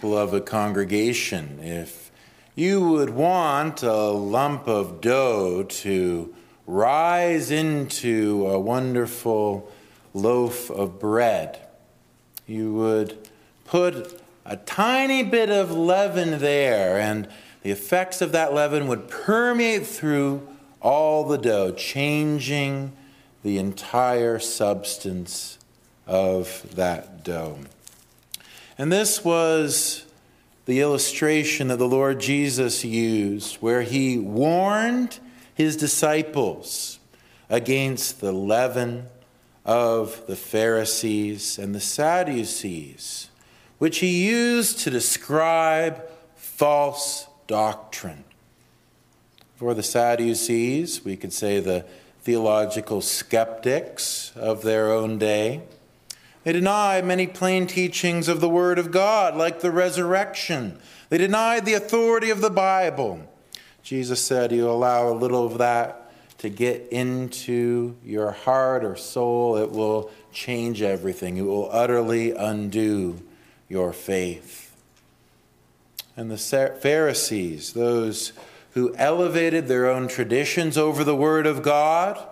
beloved congregation, if you would want a lump of dough to rise into a wonderful loaf of bread, you would put a tiny bit of leaven there, and the effects of that leaven would permeate through all the dough, changing the entire substance of that dough. And this was the illustration that the Lord Jesus used, where he warned his disciples against the leaven of the Pharisees and the Sadducees, which he used to describe false doctrine. For the Sadducees, we could say the theological skeptics of their own day, they denied many plain teachings of the Word of God, like the resurrection. They denied the authority of the Bible. Jesus said, You allow a little of that to get into your heart or soul, it will change everything. It will utterly undo your faith. And the Pharisees, those who elevated their own traditions over the Word of God,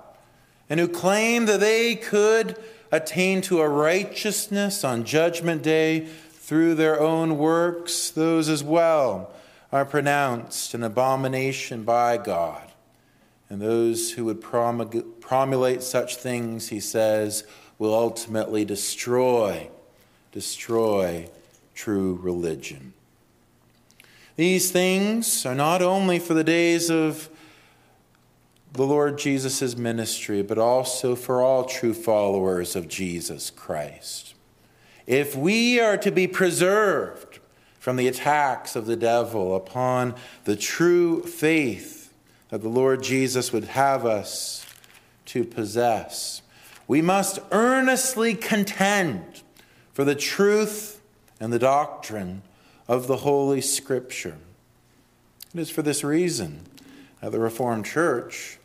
and who claimed that they could attain to a righteousness on Judgment Day through their own works, those as well are pronounced an abomination by God. And those who would promulgate such things, he says, will ultimately destroy, destroy true religion. These things are not only for the days of the Lord Jesus' ministry, but also for all true followers of Jesus Christ. If we are to be preserved from the attacks of the devil upon the true faith that the Lord Jesus would have us to possess, we must earnestly contend for the truth and the doctrine of the Holy Scripture. It is for this reason that the Reformed Church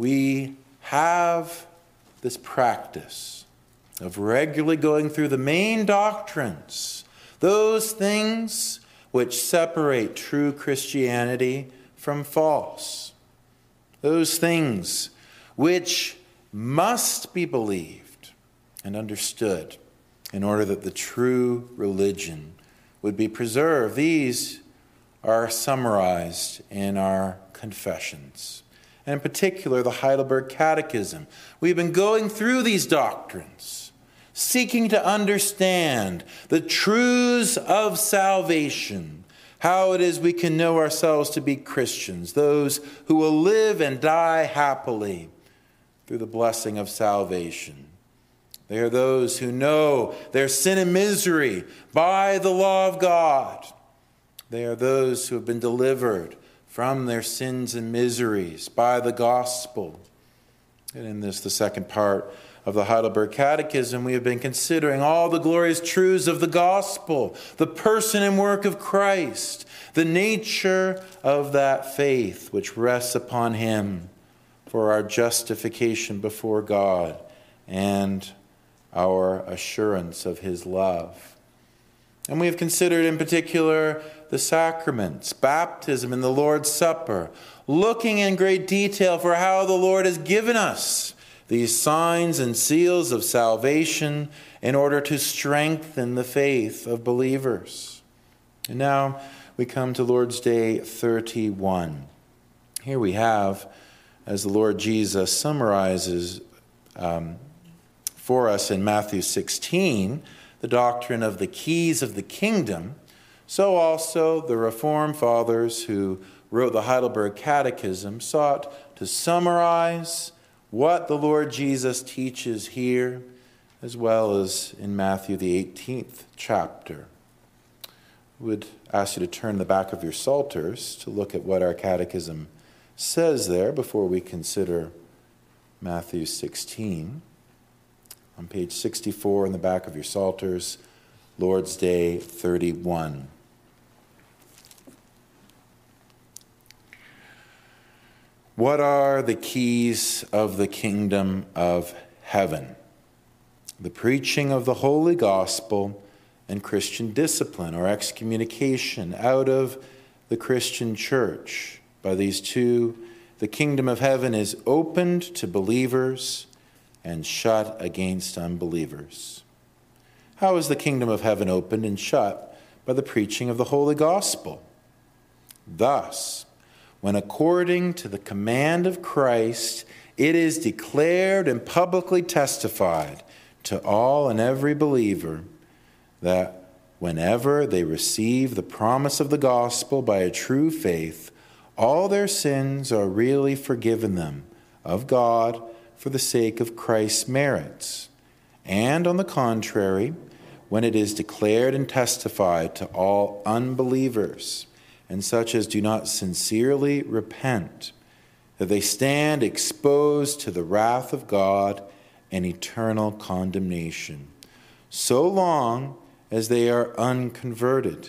we have this practice of regularly going through the main doctrines, those things which separate true Christianity from false, those things which must be believed and understood in order that the true religion would be preserved. These are summarized in our confessions and in particular the Heidelberg Catechism. We've been going through these doctrines, seeking to understand the truths of salvation, how it is we can know ourselves to be Christians, those who will live and die happily through the blessing of salvation. They are those who know their sin and misery by the law of God. They are those who have been delivered from their sins and miseries by the gospel. And in this, the second part of the Heidelberg Catechism, we have been considering all the glorious truths of the gospel, the person and work of Christ, the nature of that faith which rests upon him for our justification before God and our assurance of his love. And we have considered in particular the sacraments, baptism and the Lord's Supper, looking in great detail for how the Lord has given us these signs and seals of salvation in order to strengthen the faith of believers. And now we come to Lord's Day 31. Here we have, as the Lord Jesus summarizes um, for us in Matthew 16, the doctrine of the keys of the kingdom so also the Reformed fathers who wrote the Heidelberg Catechism sought to summarize what the Lord Jesus teaches here, as well as in Matthew, the 18th chapter. I would ask you to turn the back of your Psalters to look at what our catechism says there before we consider Matthew 16. On page 64 in the back of your Psalters, Lord's Day 31. What are the keys of the kingdom of heaven? The preaching of the holy gospel and Christian discipline or excommunication out of the Christian church. By these two, the kingdom of heaven is opened to believers and shut against unbelievers. How is the kingdom of heaven opened and shut? By the preaching of the Holy Gospel. Thus, when according to the command of Christ, it is declared and publicly testified to all and every believer that whenever they receive the promise of the gospel by a true faith, all their sins are really forgiven them of God for the sake of Christ's merits. And on the contrary, when it is declared and testified to all unbelievers and such as do not sincerely repent, that they stand exposed to the wrath of God and eternal condemnation, so long as they are unconverted,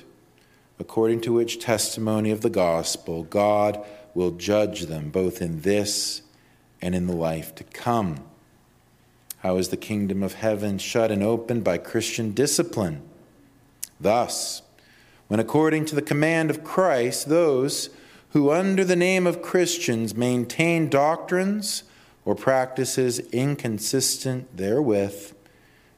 according to which testimony of the gospel God will judge them both in this and in the life to come. How is the kingdom of heaven shut and opened by Christian discipline? Thus, when according to the command of Christ, those who under the name of Christians maintain doctrines or practices inconsistent therewith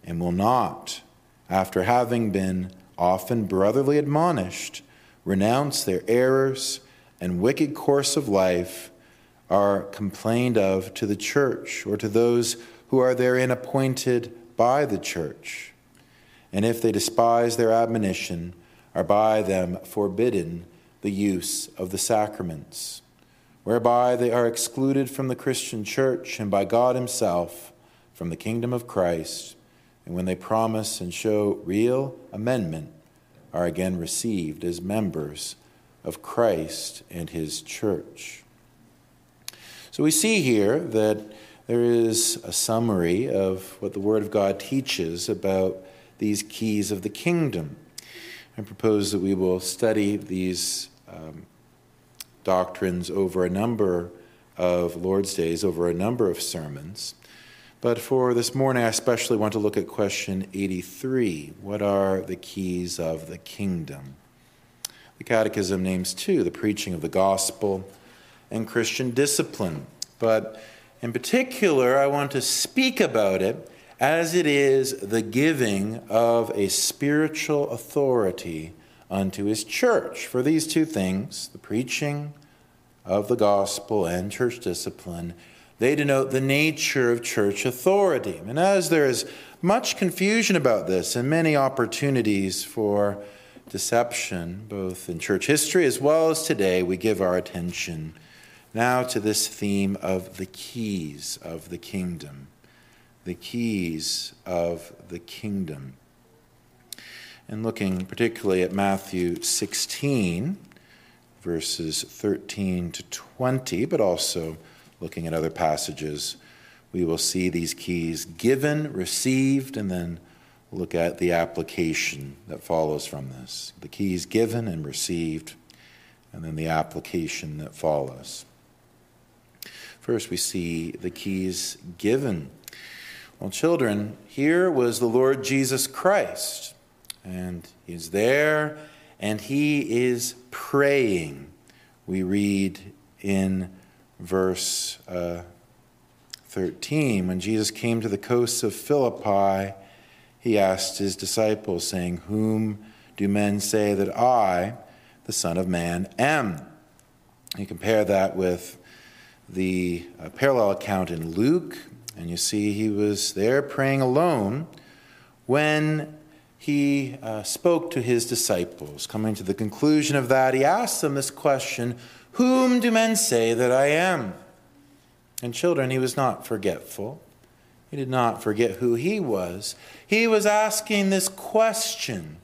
and will not after having been often brotherly admonished, renounce their errors and wicked course of life, are complained of to the church or to those who are therein appointed by the church. And if they despise their admonition, are by them forbidden the use of the sacraments, whereby they are excluded from the Christian church and by God Himself from the kingdom of Christ and when they promise and show real amendment, are again received as members of Christ and his church. So we see here that there is a summary of what the Word of God teaches about these keys of the kingdom. I propose that we will study these um, doctrines over a number of Lord's days, over a number of sermons. But for this morning, I especially want to look at question 83 What are the keys of the kingdom? The Catechism names two the preaching of the gospel and Christian discipline. But in particular, I want to speak about it as it is the giving of a spiritual authority unto his church. For these two things, the preaching of the gospel and church discipline, they denote the nature of church authority. And as there is much confusion about this and many opportunities for deception, both in church history as well as today, we give our attention now to this theme of the keys of the kingdom. The keys of the kingdom. And looking particularly at Matthew 16, verses 13 to 20, but also looking at other passages, we will see these keys given, received, and then look at the application that follows from this. The keys given and received, and then the application that follows. First, we see the keys given. Well, children, here was the Lord Jesus Christ, and he's there and he is praying. We read in verse uh, 13. When Jesus came to the coasts of Philippi, he asked his disciples, saying, Whom do men say that I, the Son of Man, am? You compare that with the uh, parallel account in Luke, and you see he was there praying alone when he uh, spoke to his disciples. Coming to the conclusion of that, he asked them this question whom do men say that I am? And children, he was not forgetful. He did not forget who he was. He was asking this question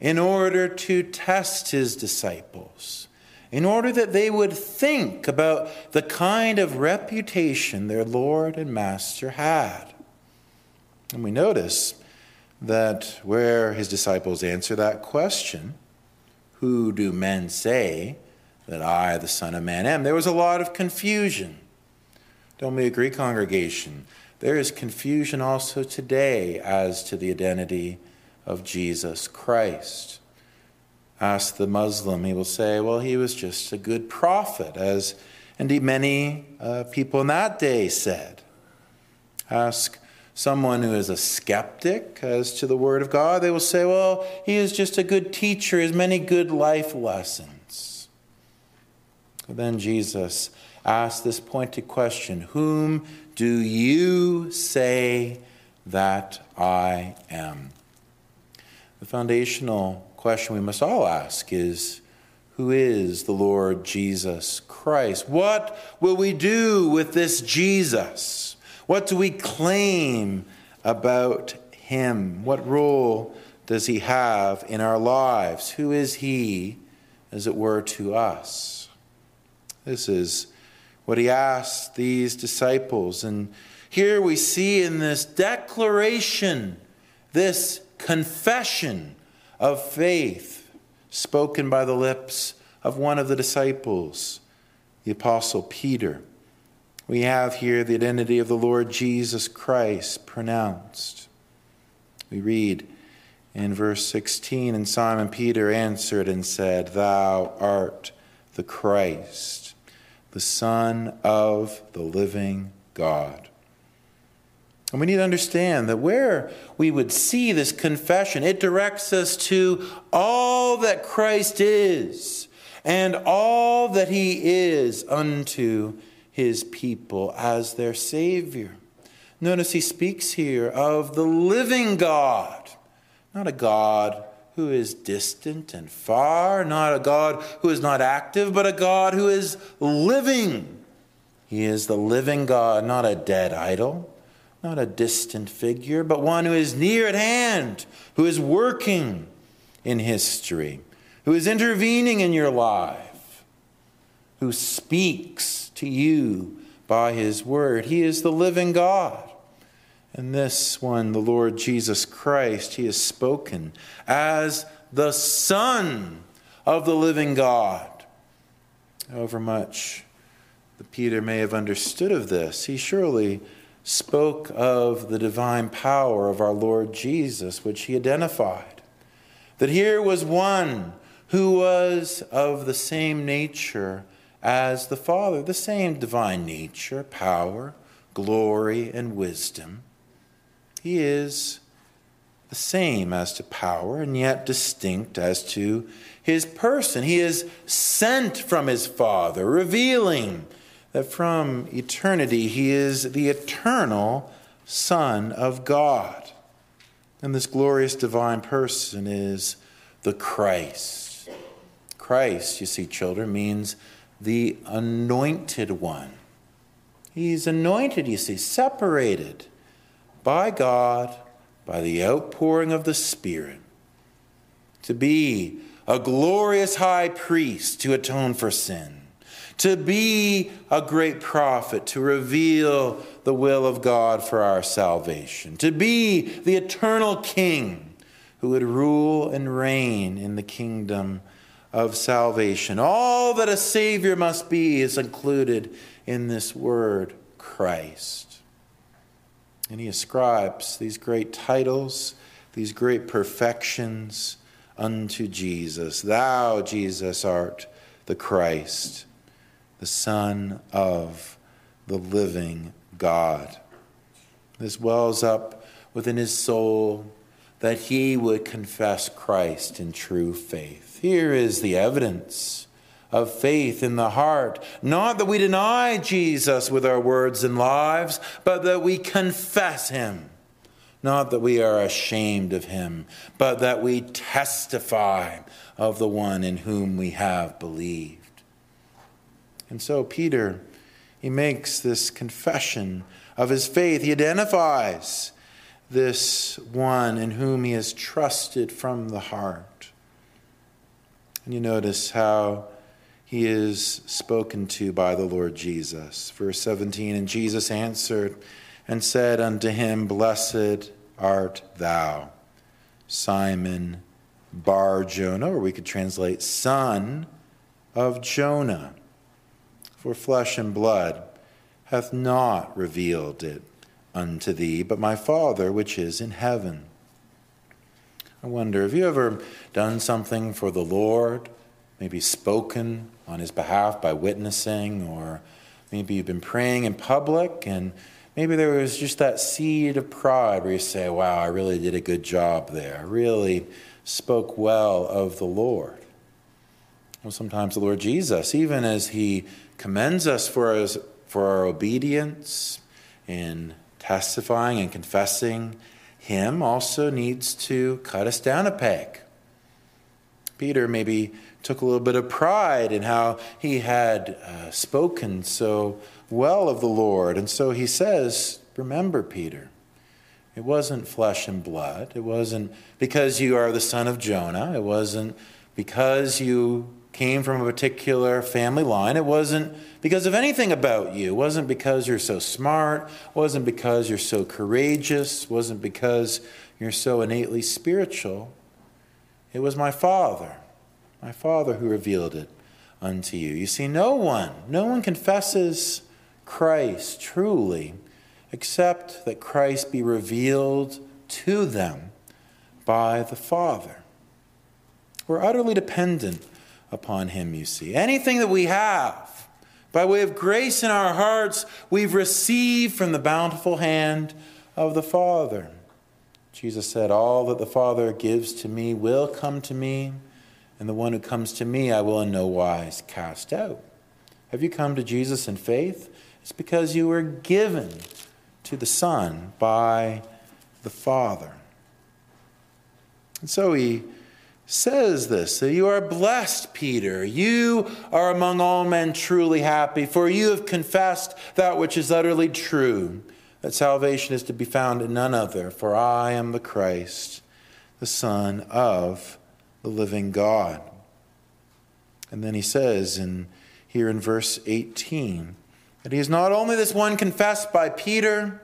in order to test his disciples, in order that they would think about the kind of reputation their Lord and Master had. And we notice that where his disciples answer that question, who do men say that I, the Son of Man, am. There was a lot of confusion. Don't we agree, congregation? There is confusion also today as to the identity of Jesus Christ. Ask the Muslim, he will say, well, he was just a good prophet, as indeed many uh, people in that day said. Ask someone who is a skeptic as to the Word of God, they will say, well, he is just a good teacher, he has many good life lessons. But then Jesus asked this pointed question Whom do you say that I am? The foundational question we must all ask is Who is the Lord Jesus Christ? What will we do with this Jesus? What do we claim about him? What role does he have in our lives? Who is he, as it were, to us? This is what he asked these disciples. And here we see in this declaration, this confession of faith spoken by the lips of one of the disciples, the Apostle Peter. We have here the identity of the Lord Jesus Christ pronounced. We read in verse 16 And Simon Peter answered and said, Thou art the Christ, the Son of the living God. And we need to understand that where we would see this confession, it directs us to all that Christ is and all that he is unto his people as their Savior. Notice he speaks here of the living God, not a God who is distant and far, not a God who is not active, but a God who is living. He is the living God, not a dead idol not a distant figure, but one who is near at hand, who is working in history, who is intervening in your life, who speaks to you by his word. He is the living God. And this one, the Lord Jesus Christ, he has spoken as the Son of the living God. However much Peter may have understood of this, he surely spoke of the divine power of our Lord Jesus, which he identified. That here was one who was of the same nature as the Father, the same divine nature, power, glory, and wisdom. He is the same as to power and yet distinct as to his person. He is sent from his Father, revealing that from eternity he is the eternal Son of God. And this glorious divine person is the Christ. Christ, you see, children, means the anointed one. He's anointed, you see, separated by God by the outpouring of the Spirit to be a glorious high priest to atone for sin to be a great prophet, to reveal the will of God for our salvation, to be the eternal king who would rule and reign in the kingdom of salvation. All that a Savior must be is included in this word, Christ. And he ascribes these great titles, these great perfections unto Jesus. Thou, Jesus, art the Christ the Son of the living God. This wells up within his soul that he would confess Christ in true faith. Here is the evidence of faith in the heart. Not that we deny Jesus with our words and lives, but that we confess him. Not that we are ashamed of him, but that we testify of the one in whom we have believed. And so Peter, he makes this confession of his faith. He identifies this one in whom he has trusted from the heart. And you notice how he is spoken to by the Lord Jesus. Verse 17 And Jesus answered and said unto him, Blessed art thou, Simon Bar Jonah, or we could translate son of Jonah. For flesh and blood hath not revealed it unto thee, but my Father which is in heaven. I wonder, have you ever done something for the Lord? Maybe spoken on his behalf by witnessing, or maybe you've been praying in public and maybe there was just that seed of pride where you say, Wow, I really did a good job there. I really spoke well of the Lord. Well, sometimes the Lord Jesus, even as he commends us for, his, for our obedience in testifying and confessing him also needs to cut us down a peg. Peter maybe took a little bit of pride in how he had uh, spoken so well of the Lord. And so he says, Remember, Peter, it wasn't flesh and blood. It wasn't because you are the son of Jonah. It wasn't because you came from a particular family line. It wasn't because of anything about you. It wasn't because you're so smart. It wasn't because you're so courageous. It wasn't because you're so innately spiritual. It was my Father, my Father who revealed it unto you. You see, no one, no one confesses Christ truly except that Christ be revealed to them by the Father. We're utterly dependent upon Him, you see. Anything that we have, by way of grace in our hearts, we've received from the bountiful hand of the Father. Jesus said, All that the Father gives to me will come to me, and the one who comes to me I will in no wise cast out. Have you come to Jesus in faith? It's because you were given to the Son by the Father. And so he says this that you are blessed, Peter. You are among all men truly happy, for you have confessed that which is utterly true, that salvation is to be found in none other, for I am the Christ, the Son of the living God. And then he says in here in verse 18 that he is not only this one confessed by Peter,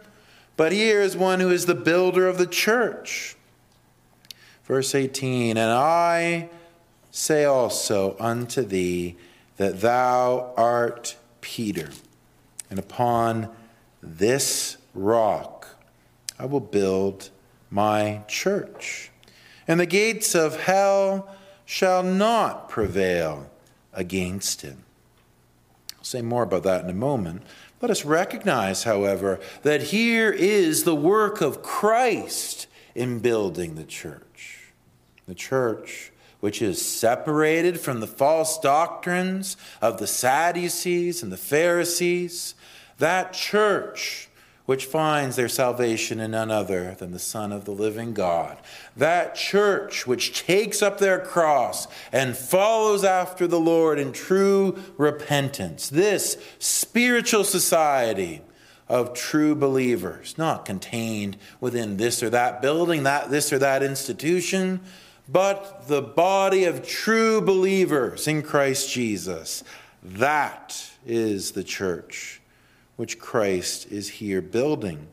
but he is one who is the builder of the church Verse 18 And I say also unto thee that thou art Peter, and upon this rock I will build my church, and the gates of hell shall not prevail against him. I'll say more about that in a moment. Let us recognize, however, that here is the work of Christ in building the church. The church, which is separated from the false doctrines of the Sadducees and the Pharisees, that church which finds their salvation in none other than the Son of the living God. That church which takes up their cross and follows after the Lord in true repentance. This spiritual society of true believers, not contained within this or that building, that this or that institution, but the body of true believers in Christ Jesus. That is the church which Christ is here building.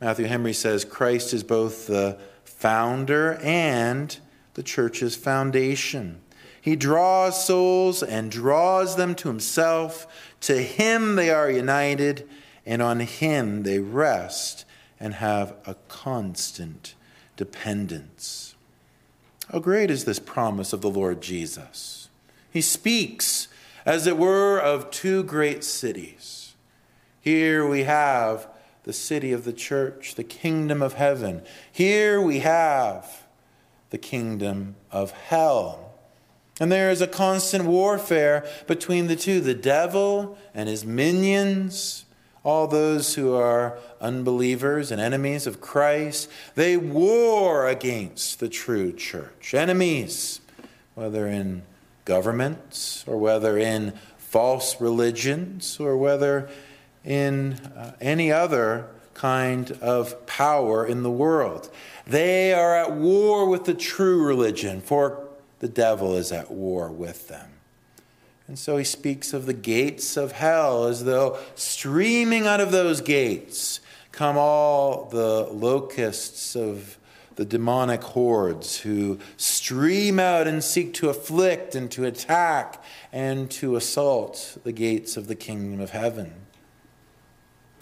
Matthew Henry says Christ is both the founder and the church's foundation. He draws souls and draws them to himself. To him they are united, and on him they rest and have a constant dependence. How great is this promise of the Lord Jesus? He speaks, as it were, of two great cities. Here we have the city of the church, the kingdom of heaven. Here we have the kingdom of hell. And there is a constant warfare between the two the devil and his minions, all those who are unbelievers and enemies of Christ. They war against the true church. Enemies, whether in governments or whether in false religions or whether in uh, any other kind of power in the world. They are at war with the true religion, for the devil is at war with them. And so he speaks of the gates of hell as though streaming out of those gates come all the locusts of the demonic hordes who stream out and seek to afflict and to attack and to assault the gates of the kingdom of heaven.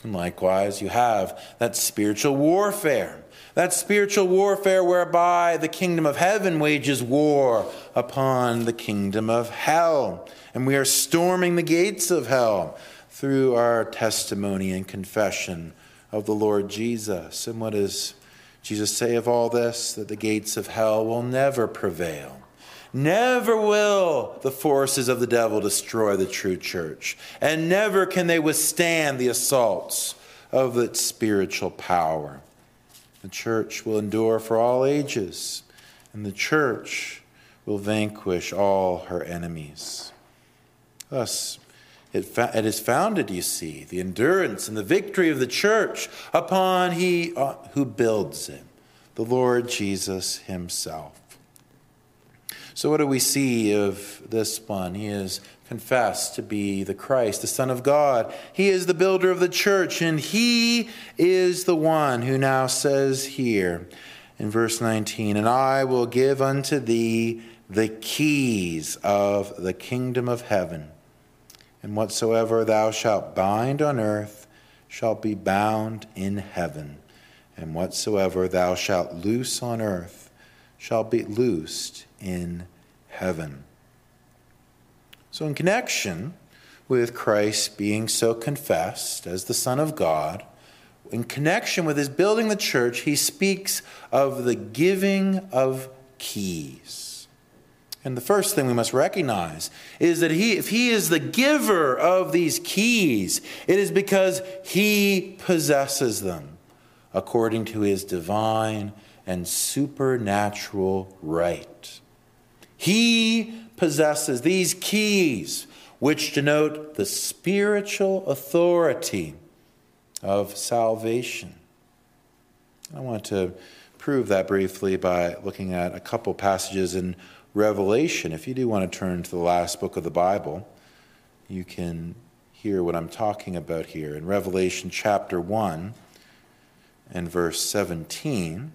And likewise, you have that spiritual warfare. That spiritual warfare whereby the kingdom of heaven wages war upon the kingdom of hell. And we are storming the gates of hell through our testimony and confession of the Lord Jesus. And what does Jesus say of all this? That the gates of hell will never prevail. Never will the forces of the devil destroy the true church, and never can they withstand the assaults of its spiritual power. The church will endure for all ages, and the church will vanquish all her enemies. Thus, it, it is founded, you see, the endurance and the victory of the church upon he uh, who builds it, the Lord Jesus himself. So, what do we see of this one? He is confessed to be the Christ, the Son of God. He is the builder of the church, and he is the one who now says here in verse 19, And I will give unto thee the keys of the kingdom of heaven. And whatsoever thou shalt bind on earth shall be bound in heaven, and whatsoever thou shalt loose on earth shall be loosed in heaven. So, in connection with Christ being so confessed as the Son of God, in connection with his building the church, he speaks of the giving of keys. And the first thing we must recognize is that he, if he is the giver of these keys, it is because he possesses them according to his divine and supernatural right. He possesses these keys, which denote the spiritual authority of salvation. I want to prove that briefly by looking at a couple passages in Revelation. If you do want to turn to the last book of the Bible, you can hear what I'm talking about here. In Revelation chapter 1 and verse 17,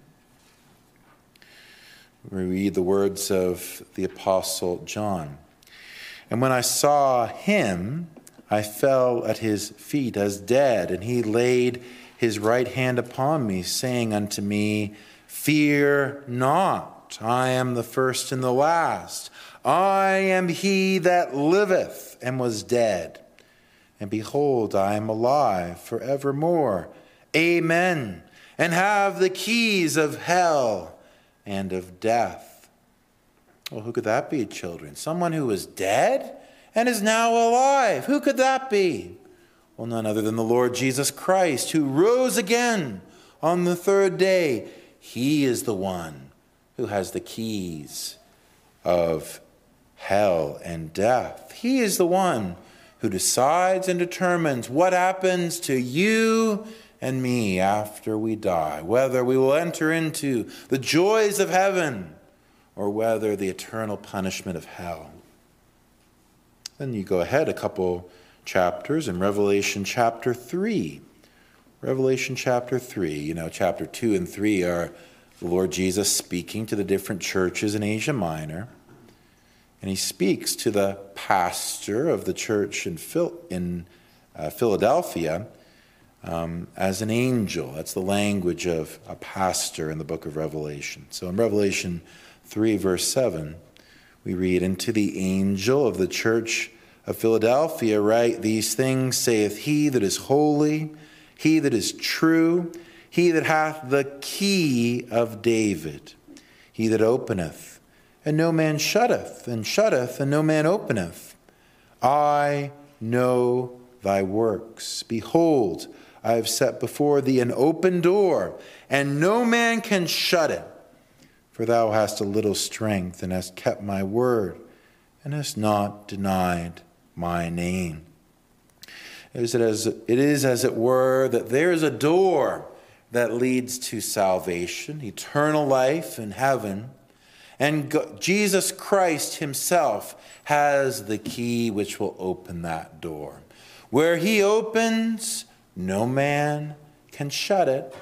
we read the words of the Apostle John. And when I saw him, I fell at his feet as dead, and he laid his right hand upon me, saying unto me, Fear not, I am the first and the last. I am he that liveth and was dead. And behold, I am alive forevermore. Amen. And have the keys of hell and of death. Well, who could that be, children? Someone who was dead and is now alive. Who could that be? Well, none other than the Lord Jesus Christ, who rose again on the third day. He is the one who has the keys of hell and death. He is the one who decides and determines what happens to you and me after we die, whether we will enter into the joys of heaven or whether the eternal punishment of hell. Then you go ahead a couple chapters in Revelation chapter 3. Revelation chapter 3, you know, chapter 2 and 3 are the Lord Jesus speaking to the different churches in Asia Minor. And he speaks to the pastor of the church in, Phil, in uh, Philadelphia um, as an angel. That's the language of a pastor in the book of Revelation. So in Revelation 3, verse 7, we read, And to the angel of the church of Philadelphia write, These things saith he that is holy, he that is true, he that hath the key of David, he that openeth, and no man shutteth, and shutteth, and no man openeth. I know thy works. Behold, I have set before thee an open door, and no man can shut it. For thou hast a little strength, and hast kept my word, and hast not denied my name. It is, as, it is as it were that there is a door that leads to salvation, eternal life in heaven, and Jesus Christ Himself has the key which will open that door. Where He opens, no man can shut it.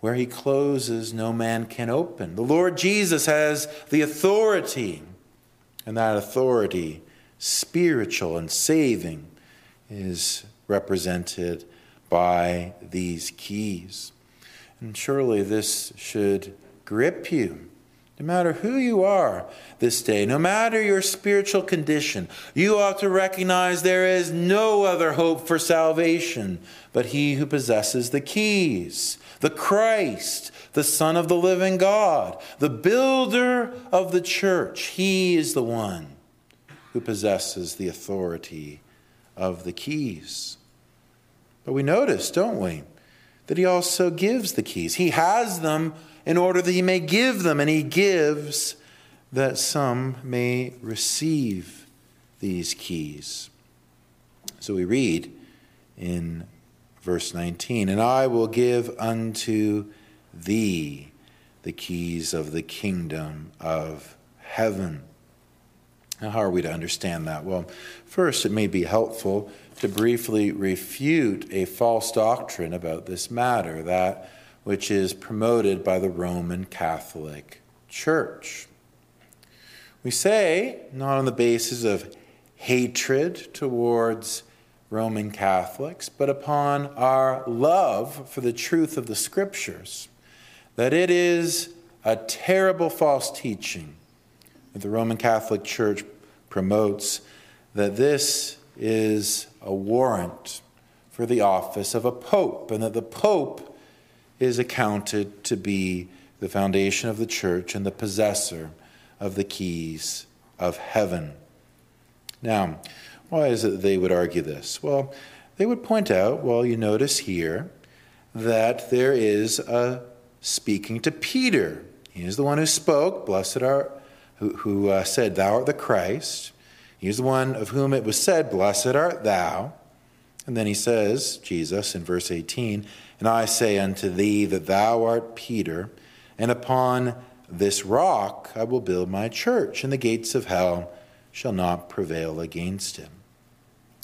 Where he closes, no man can open. The Lord Jesus has the authority, and that authority, spiritual and saving, is represented by these keys. And surely this should grip you. No matter who you are this day, no matter your spiritual condition, you ought to recognize there is no other hope for salvation but he who possesses the keys, the Christ, the Son of the living God, the builder of the church. He is the one who possesses the authority of the keys. But we notice, don't we, that he also gives the keys. He has them in order that he may give them, and he gives that some may receive these keys. So we read in verse 19, And I will give unto thee the keys of the kingdom of heaven. Now, how are we to understand that? Well, first, it may be helpful to briefly refute a false doctrine about this matter, that which is promoted by the Roman Catholic Church. We say, not on the basis of hatred towards Roman Catholics, but upon our love for the truth of the Scriptures, that it is a terrible false teaching that the Roman Catholic Church promotes that this is a warrant for the office of a pope, and that the pope is accounted to be the foundation of the church and the possessor of the keys of heaven. Now, why is it that they would argue this? Well, they would point out, well, you notice here that there is a speaking to Peter. He is the one who spoke, blessed are, who, who uh, said, Thou art the Christ. He is the one of whom it was said, Blessed art thou. And then he says, Jesus in verse 18, And I say unto thee that thou art Peter, and upon this rock I will build my church, and the gates of hell shall not prevail against him.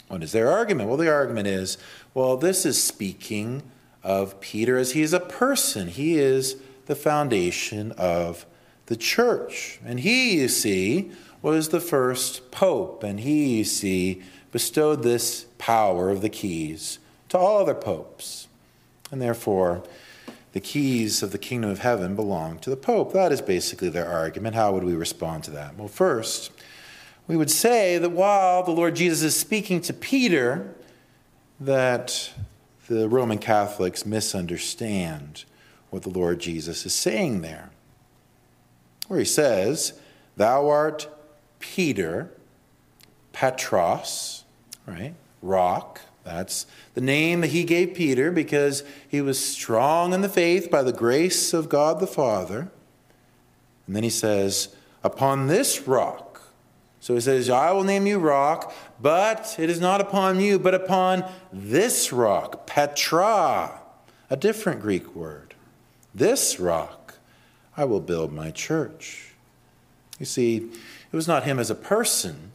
What is their argument? Well, the argument is well, this is speaking of Peter as he is a person, he is the foundation of the church. And he, you see, was the first pope, and he, you see, bestowed this power of the keys to all other popes. And therefore, the keys of the kingdom of heaven belong to the pope. That is basically their argument. How would we respond to that? Well, first, we would say that while the Lord Jesus is speaking to Peter, that the Roman Catholics misunderstand what the Lord Jesus is saying there. Where he says, Thou art Peter, Petros, right? Rock. That's the name that he gave Peter because he was strong in the faith by the grace of God the Father. And then he says, Upon this rock. So he says, I will name you rock, but it is not upon you, but upon this rock, Petra, a different Greek word. This rock I will build my church. You see, it was not him as a person,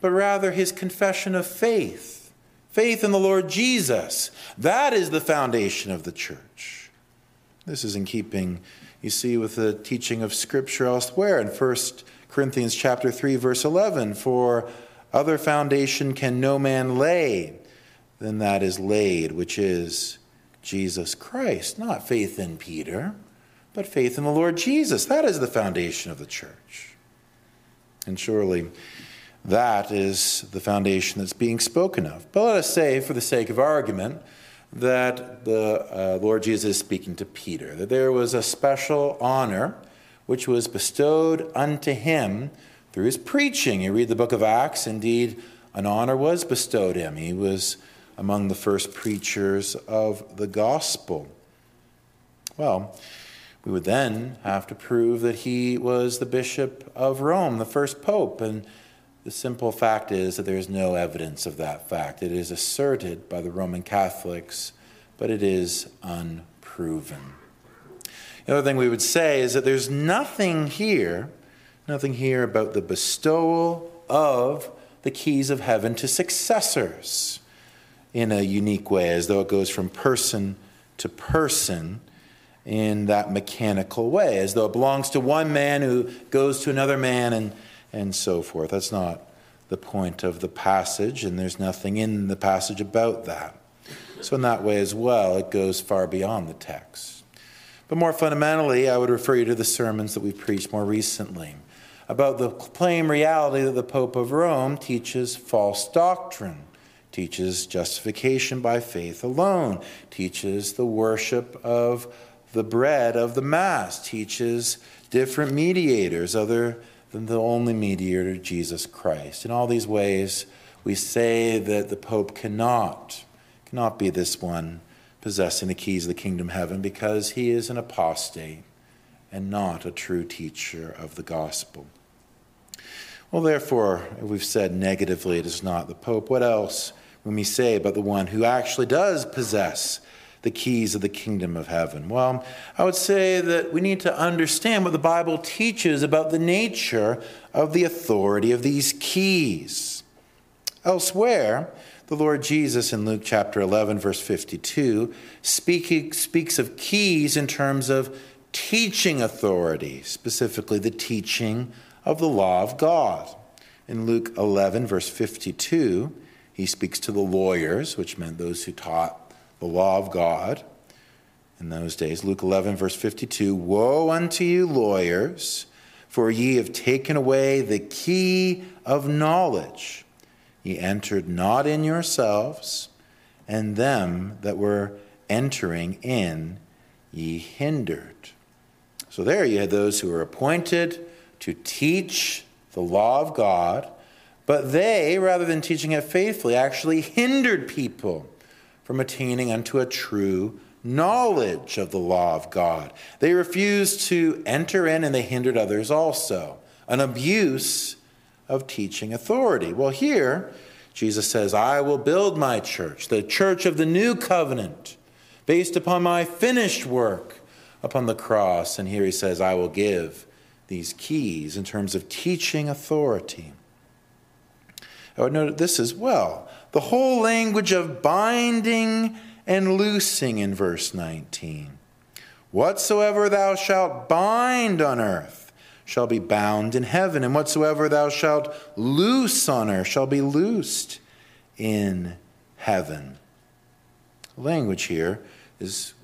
but rather his confession of faith. Faith in the Lord Jesus. That is the foundation of the church. This is in keeping, you see, with the teaching of Scripture elsewhere in 1 Corinthians chapter 3, verse 11. For other foundation can no man lay than that is laid, which is Jesus Christ. Not faith in Peter, but faith in the Lord Jesus. That is the foundation of the church. And surely that is the foundation that's being spoken of. But let us say, for the sake of argument, that the uh, Lord Jesus is speaking to Peter, that there was a special honor which was bestowed unto him through his preaching. You read the book of Acts, indeed, an honor was bestowed him. He was among the first preachers of the gospel. Well, we would then have to prove that he was the bishop of Rome, the first pope. And the simple fact is that there is no evidence of that fact. It is asserted by the Roman Catholics, but it is unproven. The other thing we would say is that there's nothing here, nothing here about the bestowal of the keys of heaven to successors in a unique way, as though it goes from person to person in that mechanical way, as though it belongs to one man who goes to another man and, and so forth. That's not the point of the passage, and there's nothing in the passage about that. So, in that way as well, it goes far beyond the text. But more fundamentally, I would refer you to the sermons that we've preached more recently about the plain reality that the Pope of Rome teaches false doctrine, teaches justification by faith alone, teaches the worship of the bread of the Mass, teaches different mediators other than the only mediator, Jesus Christ. In all these ways, we say that the Pope cannot, cannot be this one possessing the keys of the kingdom of heaven because he is an apostate and not a true teacher of the gospel. Well, therefore, we've said negatively it is not the Pope. What else when we say about the one who actually does possess the keys of the kingdom of heaven? Well, I would say that we need to understand what the Bible teaches about the nature of the authority of these keys. Elsewhere, the Lord Jesus in Luke chapter 11, verse 52, speak, speaks of keys in terms of teaching authority, specifically the teaching of the law of God. In Luke 11, verse 52, he speaks to the lawyers, which meant those who taught the law of God in those days. Luke 11, verse 52 Woe unto you, lawyers, for ye have taken away the key of knowledge. Ye entered not in yourselves, and them that were entering in ye hindered. So there you had those who were appointed to teach the law of God, but they, rather than teaching it faithfully, actually hindered people from attaining unto a true knowledge of the law of God. They refused to enter in and they hindered others also. An abuse of teaching authority. Well, here, Jesus says, I will build my church, the church of the new covenant, based upon my finished work upon the cross. And here he says, I will give these keys in terms of teaching authority. I would note this as well. The whole language of binding and loosing in verse 19. Whatsoever thou shalt bind on earth shall be bound in heaven, and whatsoever thou shalt loose on earth shall be loosed in heaven. The language here is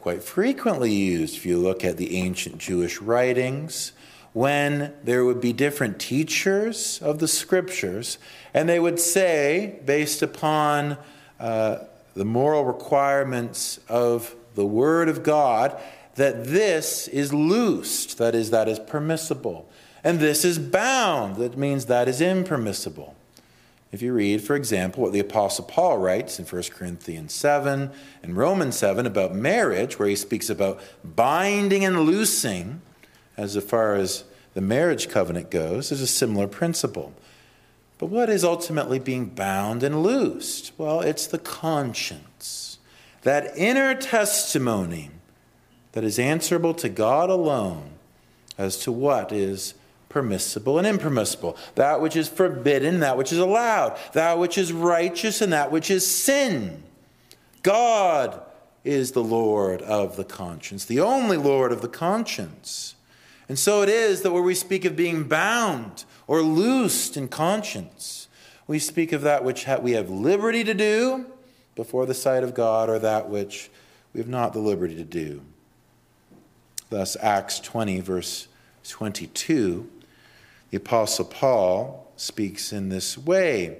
quite frequently used if you look at the ancient Jewish writings when there would be different teachers of the scriptures, and they would say, based upon uh, the moral requirements of the Word of God, that this is loosed, that is, that is permissible, and this is bound, that means that is impermissible. If you read, for example, what the Apostle Paul writes in 1 Corinthians 7 and Romans 7 about marriage, where he speaks about binding and loosing, as far as the marriage covenant goes, is a similar principle. But what is ultimately being bound and loosed? Well, it's the conscience, that inner testimony that is answerable to God alone as to what is permissible and impermissible, that which is forbidden, that which is allowed, that which is righteous, and that which is sin. God is the Lord of the conscience, the only Lord of the conscience. And so it is that where we speak of being bound or loosed in conscience, we speak of that which we have liberty to do before the sight of God or that which we have not the liberty to do. Thus, Acts 20, verse 22, the Apostle Paul speaks in this way.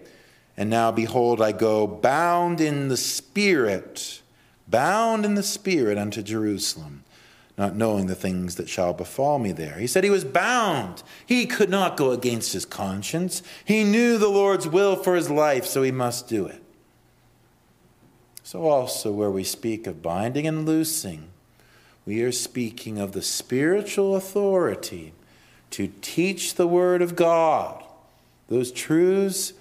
And now, behold, I go bound in the Spirit, bound in the Spirit unto Jerusalem not knowing the things that shall befall me there. He said he was bound. He could not go against his conscience. He knew the Lord's will for his life, so he must do it. So, also, where we speak of binding and loosing, we are speaking of the spiritual authority to teach the Word of God, those truths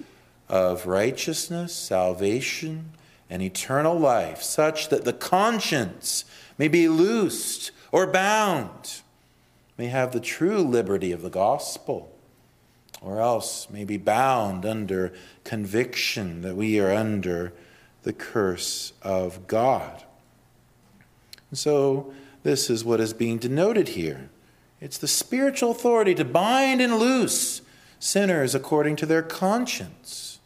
of righteousness, salvation, and eternal life, such that the conscience may be loosed or bound may have the true liberty of the gospel, or else may be bound under conviction that we are under the curse of God. And so, this is what is being denoted here it's the spiritual authority to bind and loose sinners according to their conscience.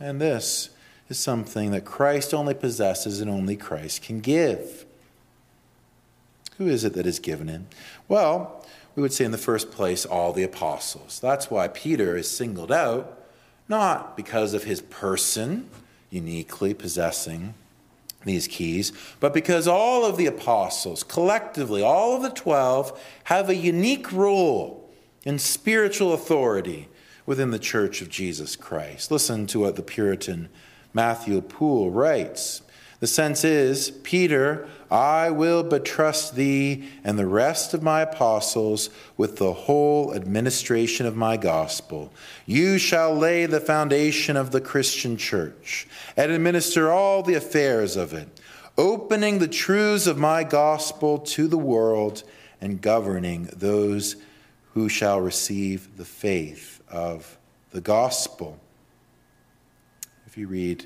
And this is something that Christ only possesses and only Christ can give. Who is it that is given him? Well, we would say in the first place, all the apostles. That's why Peter is singled out, not because of his person, uniquely possessing these keys, but because all of the apostles, collectively, all of the 12, have a unique role in spiritual authority within the church of Jesus Christ. Listen to what the Puritan Matthew Poole writes. The sense is Peter, I will betrust thee and the rest of my apostles with the whole administration of my gospel. You shall lay the foundation of the Christian church and administer all the affairs of it, opening the truths of my gospel to the world and governing those who shall receive the faith of the gospel. If you read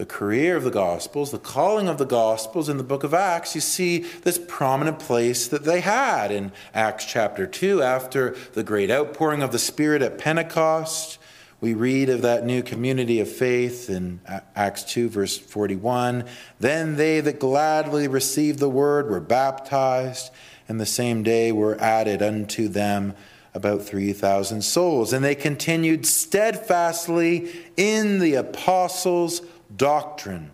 the career of the Gospels, the calling of the Gospels in the book of Acts, you see this prominent place that they had in Acts chapter 2 after the great outpouring of the Spirit at Pentecost. We read of that new community of faith in Acts 2, verse 41. Then they that gladly received the word were baptized, and the same day were added unto them about 3,000 souls. And they continued steadfastly in the apostles' doctrine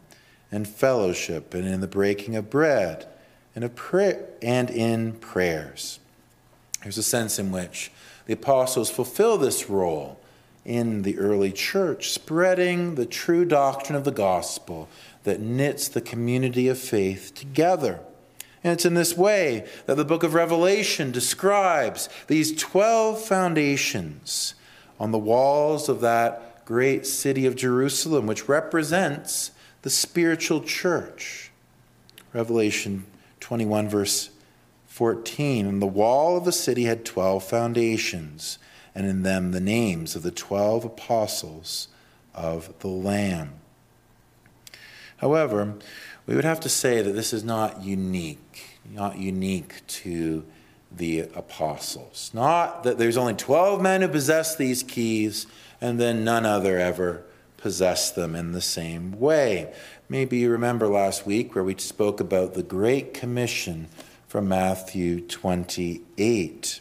and fellowship and in the breaking of bread and, of prayer, and in prayers. There's a sense in which the apostles fulfill this role in the early church, spreading the true doctrine of the gospel that knits the community of faith together. And it's in this way that the book of Revelation describes these 12 foundations on the walls of that great city of Jerusalem, which represents the spiritual church. Revelation 21, verse 14. And the wall of the city had 12 foundations, and in them the names of the 12 apostles of the Lamb. However, we would have to say that this is not unique, not unique to the apostles. Not that there's only 12 men who possess these keys and then none other ever possessed them in the same way. Maybe you remember last week where we spoke about the Great Commission from Matthew 28,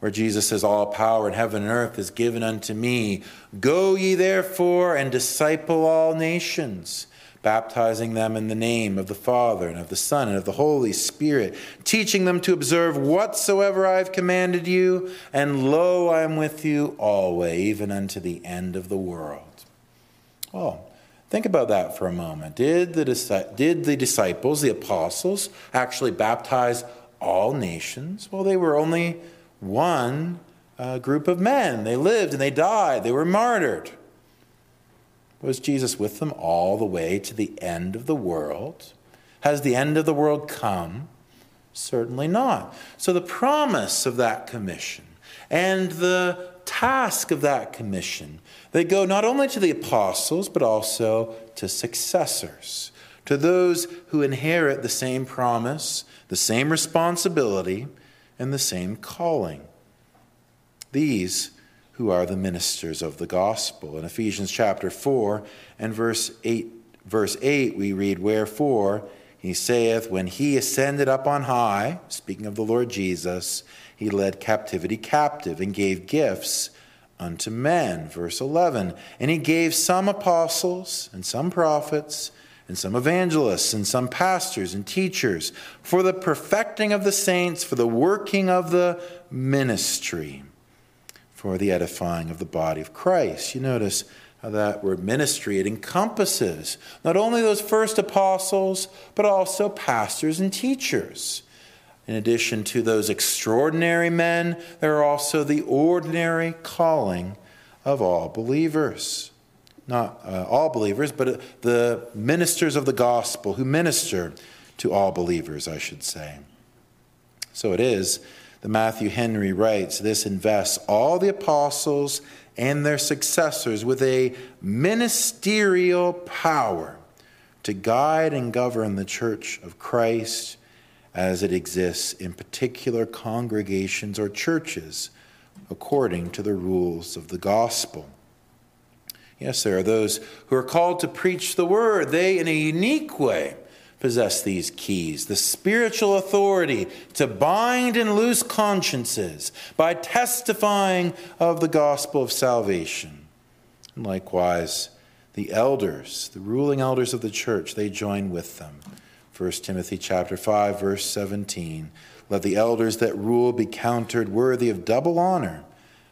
where Jesus says, All power in heaven and earth is given unto me. Go ye therefore and disciple all nations baptizing them in the name of the Father and of the Son and of the Holy Spirit, teaching them to observe whatsoever I have commanded you, and lo, I am with you always, even unto the end of the world. Well, think about that for a moment. Did the, did the disciples, the apostles, actually baptize all nations? Well, they were only one uh, group of men. They lived and they died, they were martyred. Was Jesus with them all the way to the end of the world? Has the end of the world come? Certainly not. So, the promise of that commission and the task of that commission, they go not only to the apostles, but also to successors, to those who inherit the same promise, the same responsibility, and the same calling. These who are the ministers of the gospel. In Ephesians chapter 4 and verse 8, verse 8 we read, Wherefore he saith, When he ascended up on high, speaking of the Lord Jesus, he led captivity captive and gave gifts unto men. Verse 11, And he gave some apostles and some prophets and some evangelists and some pastors and teachers for the perfecting of the saints, for the working of the ministry for the edifying of the body of Christ. You notice that word ministry, it encompasses not only those first apostles, but also pastors and teachers. In addition to those extraordinary men, there are also the ordinary calling of all believers. Not uh, all believers, but the ministers of the gospel who minister to all believers, I should say. So it is the Matthew Henry writes, this invests all the apostles and their successors with a ministerial power to guide and govern the church of Christ as it exists in particular congregations or churches according to the rules of the gospel. Yes, there are those who are called to preach the word. They, in a unique way, possess these keys the spiritual authority to bind and loose consciences by testifying of the gospel of salvation. And likewise, the elders, the ruling elders of the church, they join with them. 1 Timothy chapter 5 verse 17 let the elders that rule be counted worthy of double honor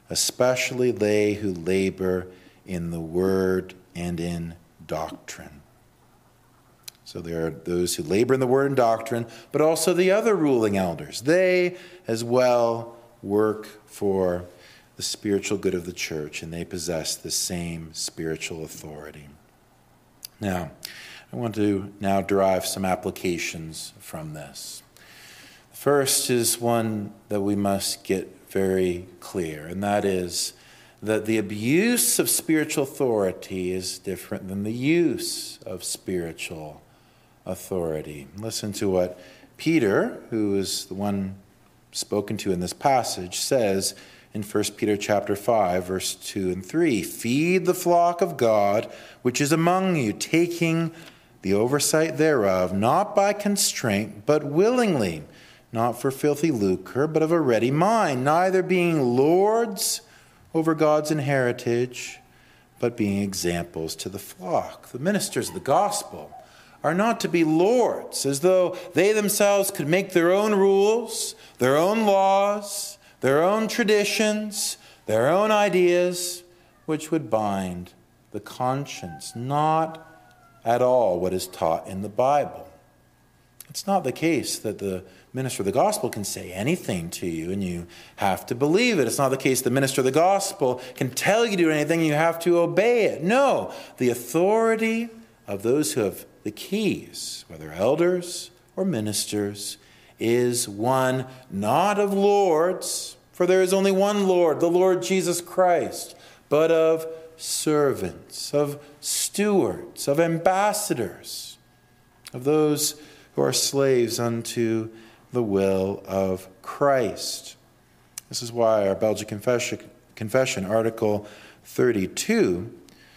especially they who labor in the word and in doctrine so there are those who labor in the word and doctrine but also the other ruling elders they as well work for the spiritual good of the church and they possess the same spiritual authority now I want to now derive some applications from this. The first is one that we must get very clear, and that is that the abuse of spiritual authority is different than the use of spiritual authority. Listen to what Peter, who is the one spoken to in this passage, says in 1 Peter chapter 5 verse 2 and 3 feed the flock of God which is among you taking the oversight thereof, not by constraint, but willingly, not for filthy lucre, but of a ready mind, neither being lords over God's inheritance, but being examples to the flock. The ministers of the gospel are not to be lords, as though they themselves could make their own rules, their own laws, their own traditions, their own ideas, which would bind the conscience, not at all what is taught in the Bible. It's not the case that the minister of the gospel can say anything to you and you have to believe it. It's not the case the minister of the gospel can tell you to do anything and you have to obey it. No, the authority of those who have the keys, whether elders or ministers, is one not of lords, for there is only one Lord, the Lord Jesus Christ, but of servants, of stewards, of ambassadors, of those who are slaves unto the will of Christ. This is why our Belgic Confession, Confession Article 32,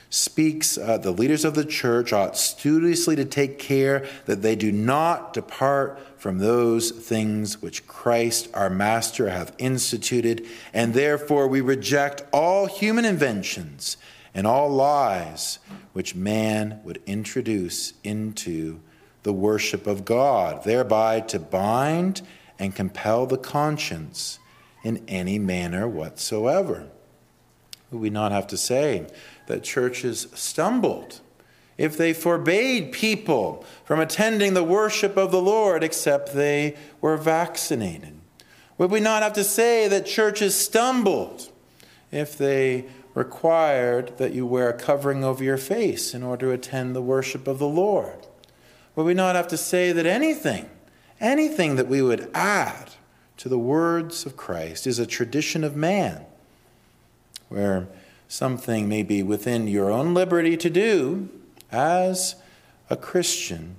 speaks uh, the leaders of the church ought studiously to take care that they do not depart from those things which Christ our Master hath instituted, and therefore we reject all human inventions and all lies which man would introduce into the worship of God, thereby to bind and compel the conscience in any manner whatsoever. Would we not have to say that churches stumbled if they forbade people from attending the worship of the Lord except they were vaccinated? Would we not have to say that churches stumbled if they required that you wear a covering over your face in order to attend the worship of the Lord? Would we not have to say that anything, anything that we would add to the words of Christ is a tradition of man, where something may be within your own liberty to do as a Christian,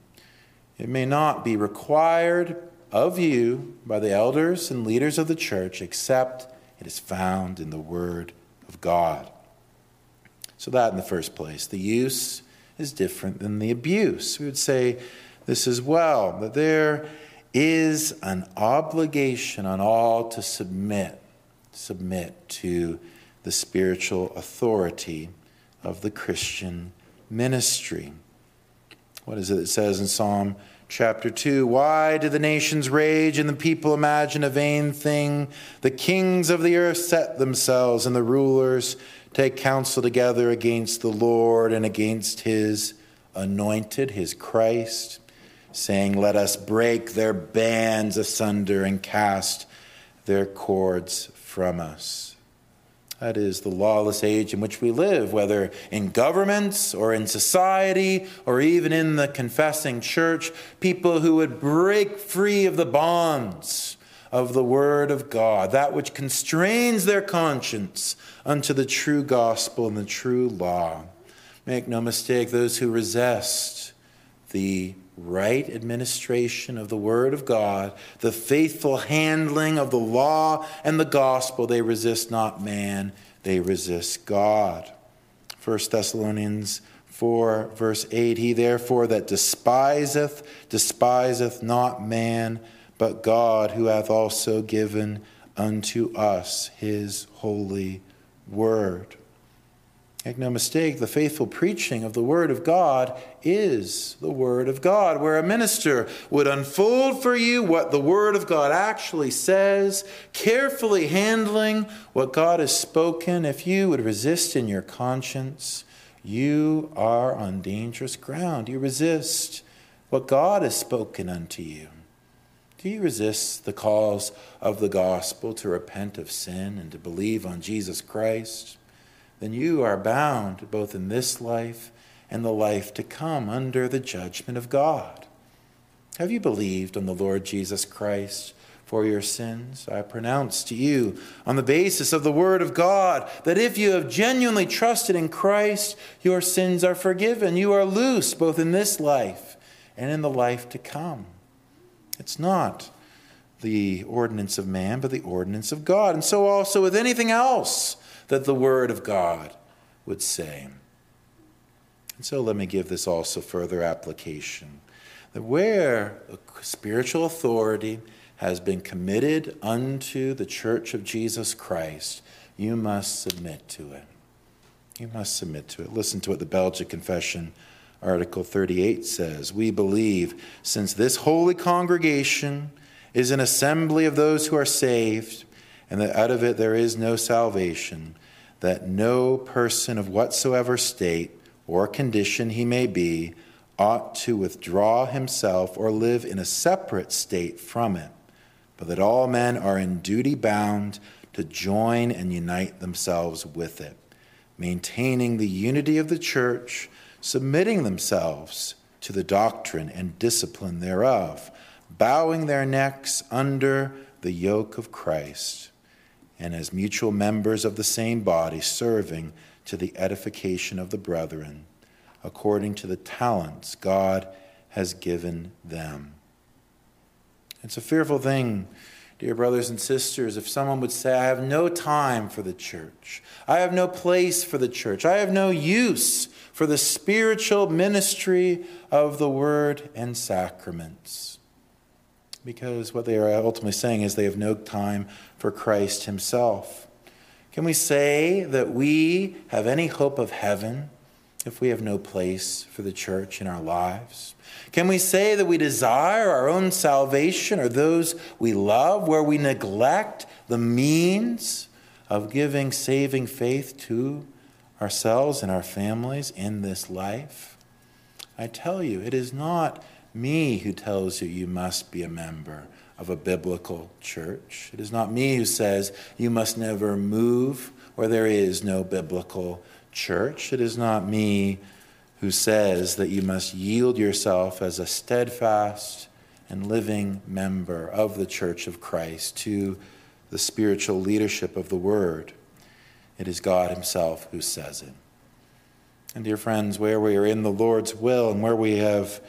it may not be required of you by the elders and leaders of the church except it is found in the Word of God. So, that in the first place, the use is different than the abuse. We would say this as well that there is an obligation on all to submit, submit to the spiritual authority of the Christian ministry. What is it that says in Psalm chapter 2 Why do the nations rage and the people imagine a vain thing? The kings of the earth set themselves, and the rulers take counsel together against the Lord and against his anointed, his Christ, saying, Let us break their bands asunder and cast their cords from us. That is the lawless age in which we live, whether in governments or in society or even in the confessing church, people who would break free of the bonds of the Word of God, that which constrains their conscience unto the true gospel and the true law. Make no mistake, those who resist the right administration of the Word of God, the faithful handling of the law and the gospel, they resist not man, they resist God. 1 Thessalonians 4, verse 8 He therefore that despiseth, despiseth not man, but God, who hath also given unto us his holy word. Make no mistake, the faithful preaching of the Word of God is the Word of God, where a minister would unfold for you what the Word of God actually says, carefully handling what God has spoken. If you would resist in your conscience, you are on dangerous ground. You resist what God has spoken unto you. Do you resist the calls of the gospel to repent of sin and to believe on Jesus Christ? Then you are bound both in this life and the life to come under the judgment of God. Have you believed on the Lord Jesus Christ for your sins? I pronounce to you, on the basis of the Word of God, that if you have genuinely trusted in Christ, your sins are forgiven. You are loose both in this life and in the life to come. It's not the ordinance of man, but the ordinance of God. And so also with anything else that the Word of God would say. And so let me give this also further application that where spiritual authority has been committed unto the church of Jesus Christ, you must submit to it. You must submit to it. Listen to what the Belgic Confession Article 38 says We believe, since this holy congregation is an assembly of those who are saved, and that out of it there is no salvation, that no person of whatsoever state or condition he may be ought to withdraw himself or live in a separate state from it, but that all men are in duty bound to join and unite themselves with it, maintaining the unity of the church submitting themselves to the doctrine and discipline thereof, bowing their necks under the yoke of Christ, and as mutual members of the same body, serving to the edification of the brethren, according to the talents God has given them. It's a fearful thing Dear brothers and sisters, if someone would say, I have no time for the church, I have no place for the church, I have no use for the spiritual ministry of the word and sacraments. Because what they are ultimately saying is they have no time for Christ Himself. Can we say that we have any hope of heaven if we have no place for the church in our lives? Can we say that we desire our own salvation or those we love where we neglect the means of giving saving faith to ourselves and our families in this life? I tell you, it is not me who tells you you must be a member of a biblical church. It is not me who says you must never move where there is no biblical church. It is not me who says that you must yield yourself as a steadfast and living member of the church of Christ to the spiritual leadership of the Word. It is God Himself who says it. And, dear friends, where we are in the Lord's will and where we have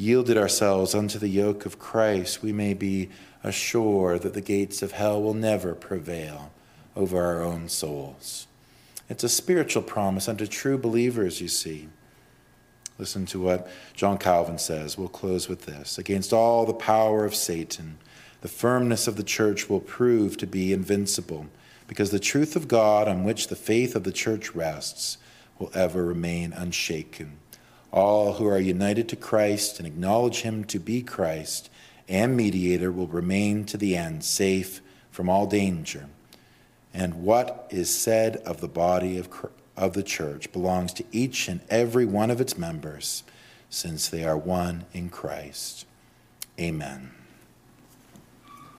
yielded ourselves unto the yoke of Christ, we may be assured that the gates of hell will never prevail over our own souls. It's a spiritual promise unto true believers, you see. Listen to what John Calvin says. We'll close with this. Against all the power of Satan, the firmness of the church will prove to be invincible, because the truth of God on which the faith of the church rests will ever remain unshaken. All who are united to Christ and acknowledge him to be Christ and mediator will remain to the end safe from all danger. And what is said of the body of of the church belongs to each and every one of its members, since they are one in Christ. Amen.